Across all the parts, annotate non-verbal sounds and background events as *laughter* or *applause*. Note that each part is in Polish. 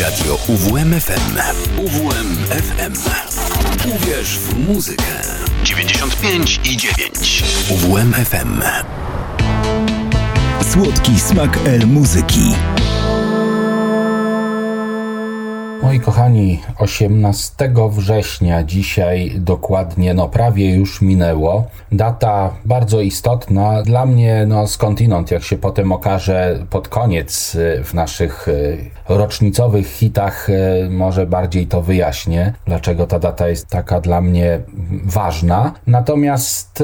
Radio UWMFM. UWMFM. Uwierz w muzykę. 95 i 9. UWMFM. Słodki smak El muzyki. Moi kochani, 18 września dzisiaj dokładnie, no prawie już minęło. Data bardzo istotna dla mnie, no skądinąd, jak się potem okaże pod koniec y, w naszych y, rocznicowych hitach, y, może bardziej to wyjaśnię, dlaczego ta data jest taka dla mnie ważna. Natomiast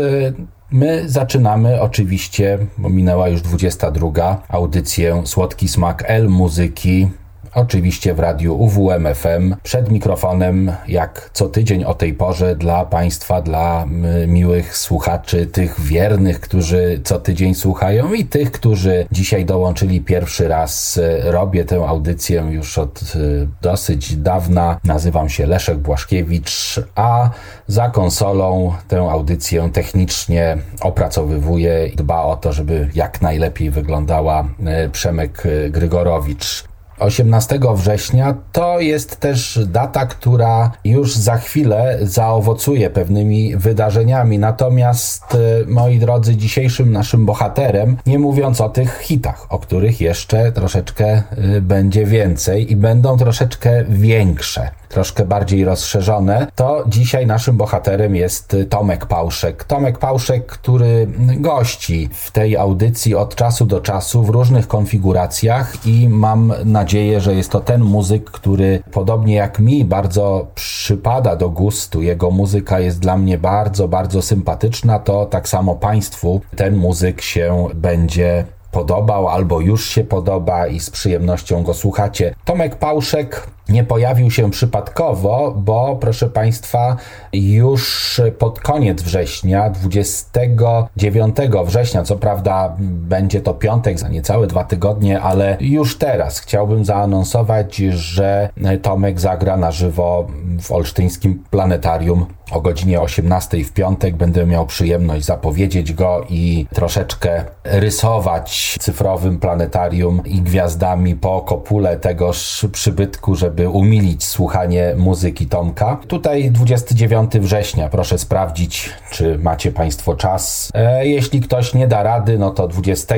My zaczynamy oczywiście, bo minęła już 22, audycję Słodki Smak L Muzyki Oczywiście w radiu UWMFM przed mikrofonem, jak co tydzień o tej porze, dla Państwa, dla miłych słuchaczy, tych wiernych, którzy co tydzień słuchają i tych, którzy dzisiaj dołączyli pierwszy raz. Robię tę audycję już od y, dosyć dawna. Nazywam się Leszek Błaszkiewicz, a za konsolą tę audycję technicznie opracowywuje i dba o to, żeby jak najlepiej wyglądała y, Przemek Grygorowicz. 18 września to jest też data, która już za chwilę zaowocuje pewnymi wydarzeniami. Natomiast, e, moi drodzy, dzisiejszym naszym bohaterem, nie mówiąc o tych hitach, o których jeszcze troszeczkę e, będzie więcej i będą troszeczkę większe troszkę bardziej rozszerzone, to dzisiaj naszym bohaterem jest Tomek Pałszek. Tomek Pałszek, który gości w tej audycji od czasu do czasu w różnych konfiguracjach i mam nadzieję, że jest to ten muzyk, który podobnie jak mi bardzo przypada do gustu. Jego muzyka jest dla mnie bardzo, bardzo sympatyczna, to tak samo Państwu ten muzyk się będzie podobał albo już się podoba i z przyjemnością go słuchacie. Tomek Pałszek nie pojawił się przypadkowo, bo proszę Państwa, już pod koniec września, 29 września, co prawda będzie to piątek, za niecałe dwa tygodnie, ale już teraz chciałbym zaanonsować, że Tomek zagra na żywo w Olsztyńskim Planetarium o godzinie 18 w piątek. Będę miał przyjemność zapowiedzieć go i troszeczkę rysować cyfrowym planetarium i gwiazdami po kopule tegoż przybytku, żeby żeby umilić słuchanie muzyki Tomka. Tutaj 29 września, proszę sprawdzić, czy macie Państwo czas. E, jeśli ktoś nie da rady, no to 20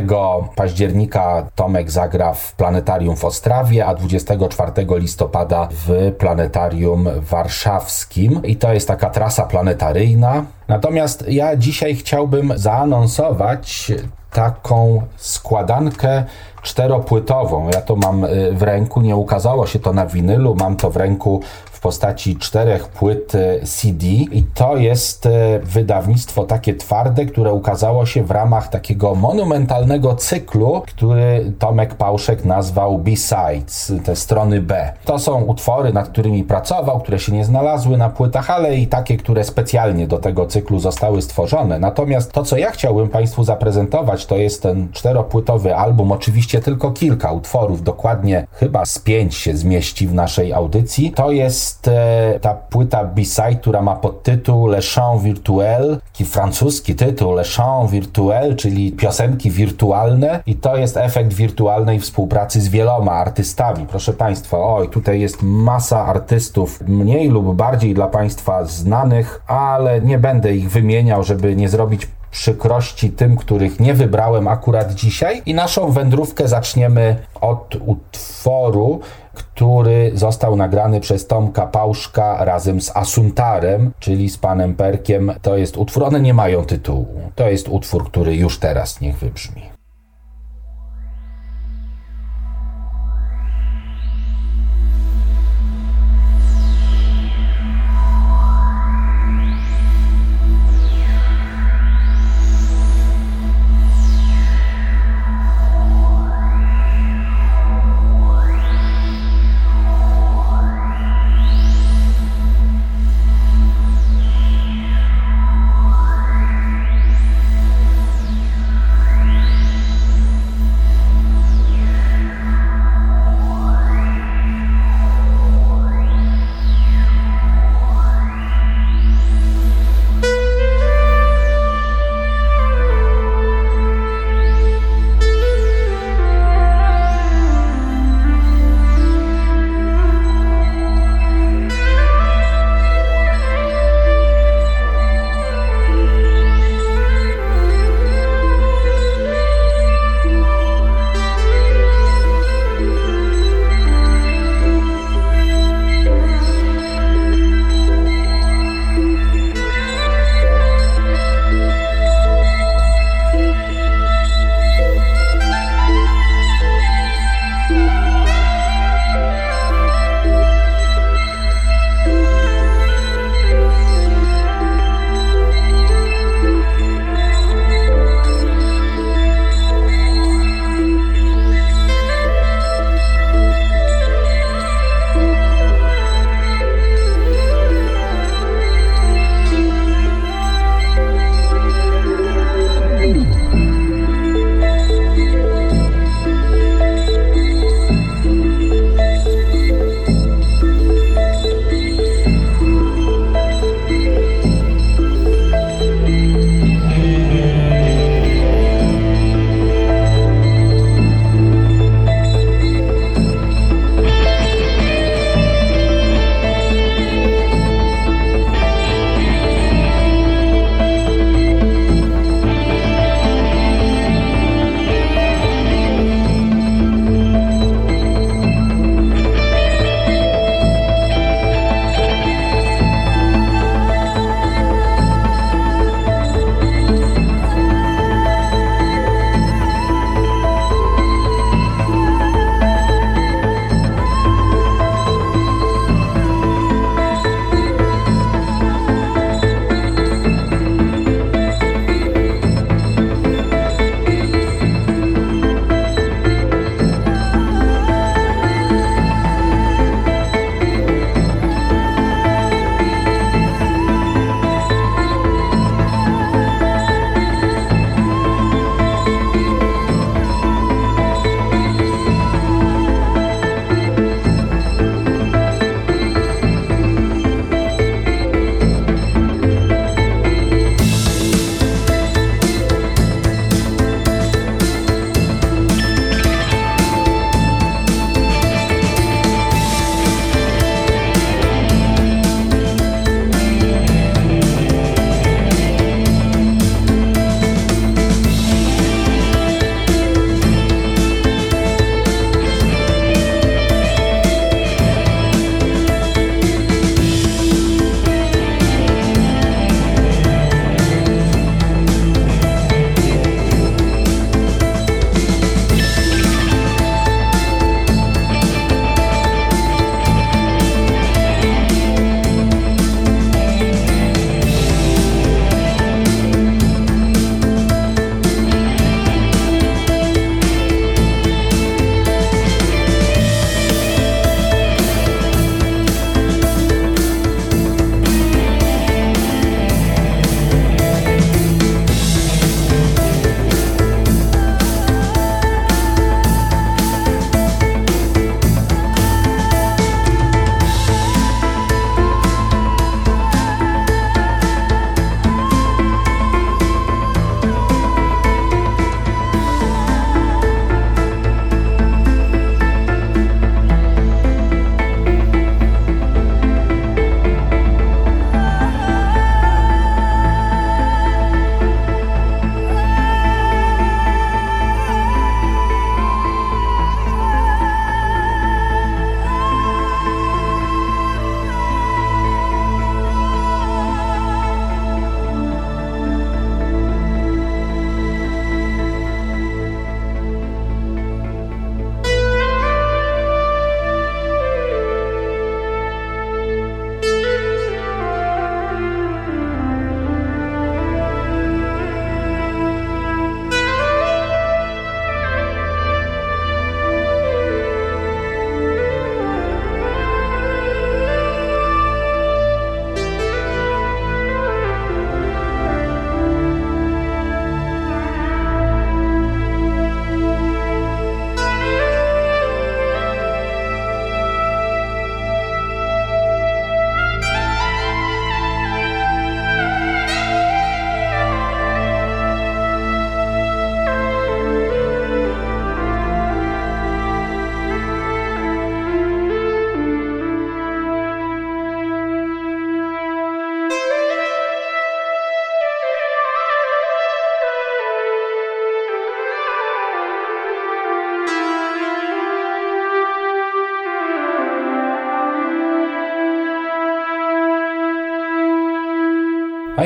października Tomek zagra w Planetarium w Ostrawie, a 24 listopada w Planetarium Warszawskim. I to jest taka trasa planetaryjna. Natomiast ja dzisiaj chciałbym zaanonsować taką składankę czteropłytową. Ja to mam y, w ręku, nie ukazało się to na winylu, mam to w ręku w postaci czterech płyt e, CD i to jest e, wydawnictwo takie twarde, które ukazało się w ramach takiego monumentalnego cyklu, który Tomek Pałszek nazwał B-Sides, te strony B. To są utwory, nad którymi pracował, które się nie znalazły na płytach, ale i takie, które specjalnie do tego cyklu zostały stworzone. Natomiast to, co ja chciałbym Państwu zaprezentować, to jest ten czteropłytowy album, oczywiście tylko kilka utworów, dokładnie chyba z pięć się zmieści w naszej audycji. To jest jest e, ta płyta B-side, która ma podtytuł Le Chant Virtuel, taki francuski tytuł Le Chant Virtuel, czyli piosenki wirtualne i to jest efekt wirtualnej współpracy z wieloma artystami. Proszę Państwa, oj, tutaj jest masa artystów, mniej lub bardziej dla Państwa znanych, ale nie będę ich wymieniał, żeby nie zrobić przykrości tym, których nie wybrałem akurat dzisiaj. I naszą wędrówkę zaczniemy od utworu, który został nagrany przez Tomka Pałszka razem z Asuntarem, czyli z panem Perkiem. To jest utwór, one nie mają tytułu. To jest utwór, który już teraz niech wybrzmi.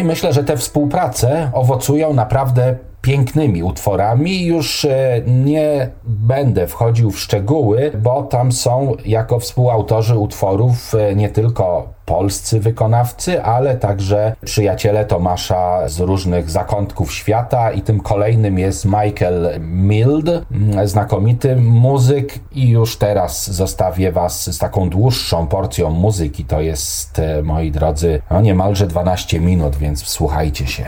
Myślę, że te współprace owocują naprawdę pięknymi utworami. Już e, nie będę wchodził w szczegóły, bo tam są jako współautorzy utworów e, nie tylko polscy wykonawcy, ale także przyjaciele Tomasza z różnych zakątków świata i tym kolejnym jest Michael Mild, mm, znakomity muzyk i już teraz zostawię Was z taką dłuższą porcją muzyki. To jest, e, moi drodzy, no niemalże 12 minut, więc wsłuchajcie się.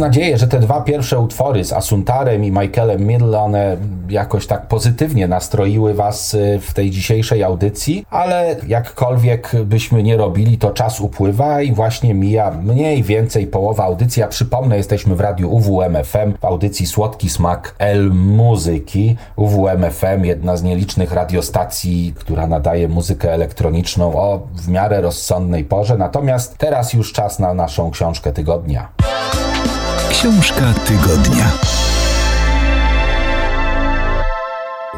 Mam nadzieję, że te dwa pierwsze utwory z Asuntarem i Michaelem Middle, one jakoś tak pozytywnie nastroiły Was y, w tej dzisiejszej audycji, ale jakkolwiek byśmy nie robili, to czas upływa i właśnie mija mniej więcej połowa audycji. Ja przypomnę, jesteśmy w radiu UWMFM w audycji Słodki Smak L Muzyki. UWMFM, jedna z nielicznych radiostacji, która nadaje muzykę elektroniczną o w miarę rozsądnej porze. Natomiast teraz już czas na naszą książkę tygodnia. Książka tygodnia.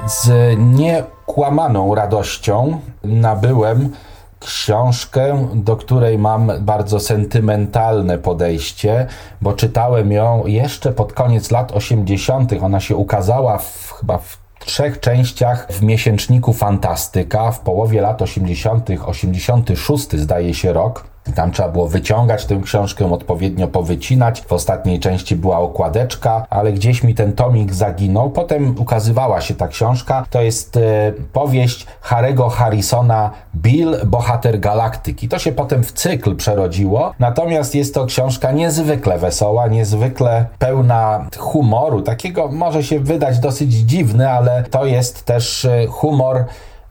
Z niekłamaną radością nabyłem książkę, do której mam bardzo sentymentalne podejście, bo czytałem ją jeszcze pod koniec lat 80. Ona się ukazała w, chyba w trzech częściach w miesięczniku Fantastyka w połowie lat 80., 86 zdaje się rok. Tam trzeba było wyciągać tę książkę, odpowiednio powycinać. W ostatniej części była okładeczka, ale gdzieś mi ten tomik zaginął. Potem ukazywała się ta książka. To jest e, powieść Harego Harrisona Bill, bohater galaktyki. To się potem w cykl przerodziło. Natomiast jest to książka niezwykle wesoła, niezwykle pełna humoru. Takiego może się wydać dosyć dziwny, ale to jest też e, humor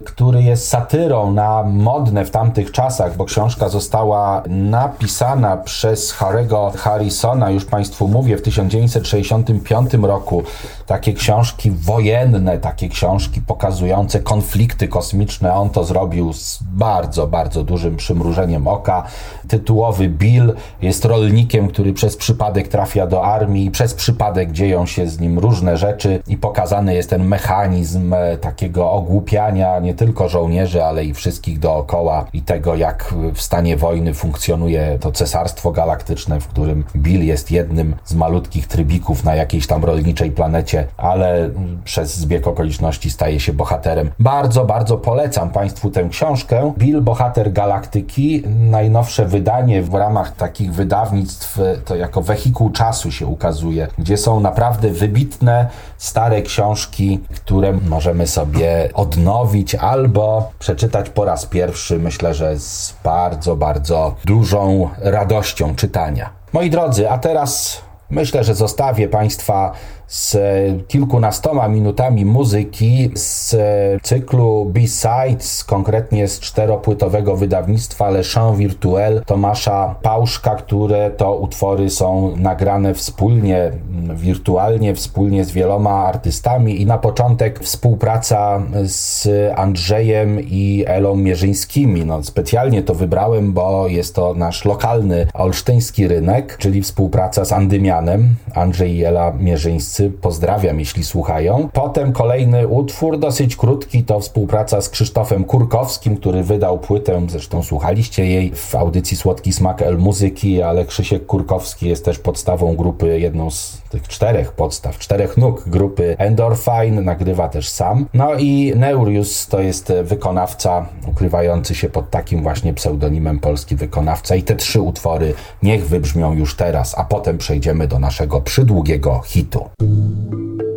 który jest satyrą na modne w tamtych czasach, bo książka została napisana przez Harry'ego Harrisona, już Państwu mówię, w 1965 roku. Takie książki wojenne, takie książki pokazujące konflikty kosmiczne. On to zrobił z bardzo, bardzo dużym przymrużeniem oka. Tytułowy Bill jest rolnikiem, który przez przypadek trafia do armii, przez przypadek dzieją się z nim różne rzeczy i pokazany jest ten mechanizm e, takiego ogłupiania, nie nie tylko żołnierzy, ale i wszystkich dookoła i tego, jak w stanie wojny funkcjonuje to cesarstwo galaktyczne, w którym Bill jest jednym z malutkich trybików na jakiejś tam rolniczej planecie, ale przez zbieg okoliczności staje się bohaterem. Bardzo, bardzo polecam Państwu tę książkę. Bill, bohater galaktyki, najnowsze wydanie w ramach takich wydawnictw, to jako wehikuł czasu się ukazuje, gdzie są naprawdę wybitne, stare książki, które możemy sobie odnowić, albo przeczytać po raz pierwszy, myślę, że z bardzo, bardzo dużą radością czytania. Moi drodzy, a teraz myślę, że zostawię Państwa z kilkunastoma minutami muzyki z cyklu B-Sides, konkretnie z czteropłytowego wydawnictwa Le Chant Virtuel Tomasza Pałszka, które to utwory są nagrane wspólnie, wirtualnie, wspólnie z wieloma artystami i na początek współpraca z Andrzejem i Elą Mierzyńskimi. No, specjalnie to wybrałem, bo jest to nasz lokalny olsztyński rynek, czyli współpraca z Andymianem, Andrzej i Ela Mierzyńscy pozdrawiam, jeśli słuchają. Potem kolejny utwór, dosyć krótki, to współpraca z Krzysztofem Kurkowskim, który wydał płytę, zresztą słuchaliście jej w audycji Słodki Smak El Muzyki, ale Krzysiek Kurkowski jest też podstawą grupy, jedną z tych czterech podstaw, czterech nóg grupy Endorphine, nagrywa też sam. No i Neurius to jest wykonawca ukrywający się pod takim właśnie pseudonimem polski wykonawca i te trzy utwory niech wybrzmią już teraz, a potem przejdziemy do naszego przydługiego hitu. thank you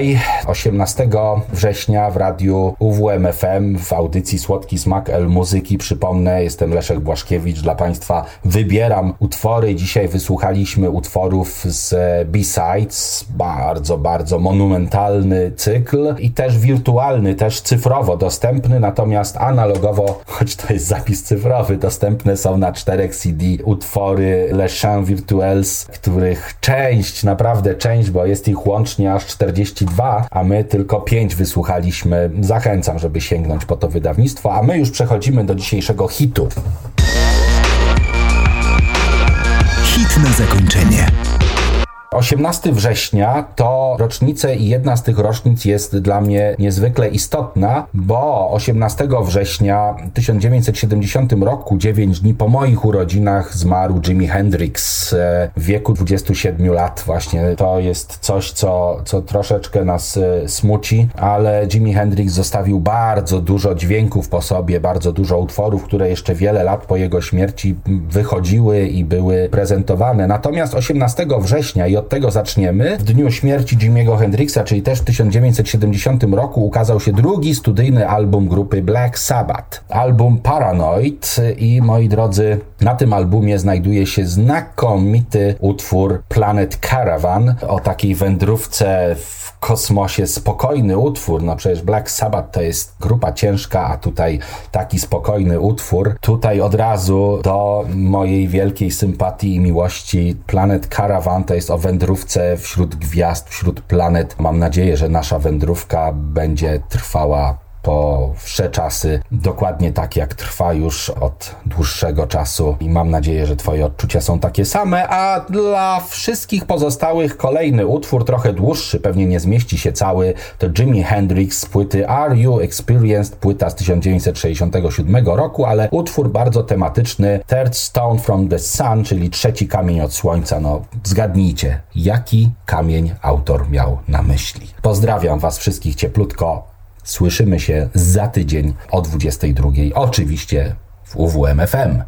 Dzisiaj, 18 września w radiu UWMFM w audycji Słodki Smak El Muzyki. Przypomnę, jestem Leszek Błaszkiewicz. Dla Państwa wybieram utwory. Dzisiaj wysłuchaliśmy utworów z B-Sides. Bardzo, bardzo monumentalny cykl i też wirtualny, też cyfrowo dostępny, natomiast analogowo, *laughs* choć to jest zapis cyfrowy, dostępne są na czterech CD utwory Les Chants Virtuels, których część, naprawdę część, bo jest ich łącznie aż 40 32, a my tylko 5 wysłuchaliśmy. Zachęcam, żeby sięgnąć po to wydawnictwo, a my już przechodzimy do dzisiejszego hitu. Hit na zakończenie. 18 września to rocznicę i jedna z tych rocznic jest dla mnie niezwykle istotna, bo 18 września w 1970 roku, 9 dni po moich urodzinach, zmarł Jimi Hendrix e, w wieku 27 lat. Właśnie to jest coś, co, co troszeczkę nas e, smuci, ale Jimi Hendrix zostawił bardzo dużo dźwięków po sobie, bardzo dużo utworów, które jeszcze wiele lat po jego śmierci wychodziły i były prezentowane. Natomiast 18 września i od tego zaczniemy. W dniu śmierci Jimiego Hendrixa, czyli też w 1970 roku, ukazał się drugi studyjny album grupy Black Sabbath. Album Paranoid i moi drodzy, na tym albumie znajduje się znakomity utwór Planet Caravan o takiej wędrówce w kosmosie, spokojny utwór. No przecież Black Sabbath to jest grupa ciężka, a tutaj taki spokojny utwór. Tutaj od razu do mojej wielkiej sympatii i miłości Planet Caravan to jest o wędrówce wśród gwiazd, wśród planet. Mam nadzieję, że nasza wędrówka będzie trwała po wsze czasy, dokładnie tak jak trwa już od dłuższego czasu. I mam nadzieję, że twoje odczucia są takie same, a dla wszystkich pozostałych kolejny utwór, trochę dłuższy, pewnie nie zmieści się cały, to Jimi Hendrix z płyty Are You Experienced, płyta z 1967 roku, ale utwór bardzo tematyczny, Third Stone from the Sun, czyli trzeci kamień od słońca, no zgadnijcie, jaki kamień autor miał na myśli. Pozdrawiam was wszystkich cieplutko, Słyszymy się za tydzień o 22. Oczywiście w UWMFM.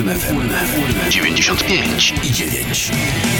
UWMFM 95 i 9.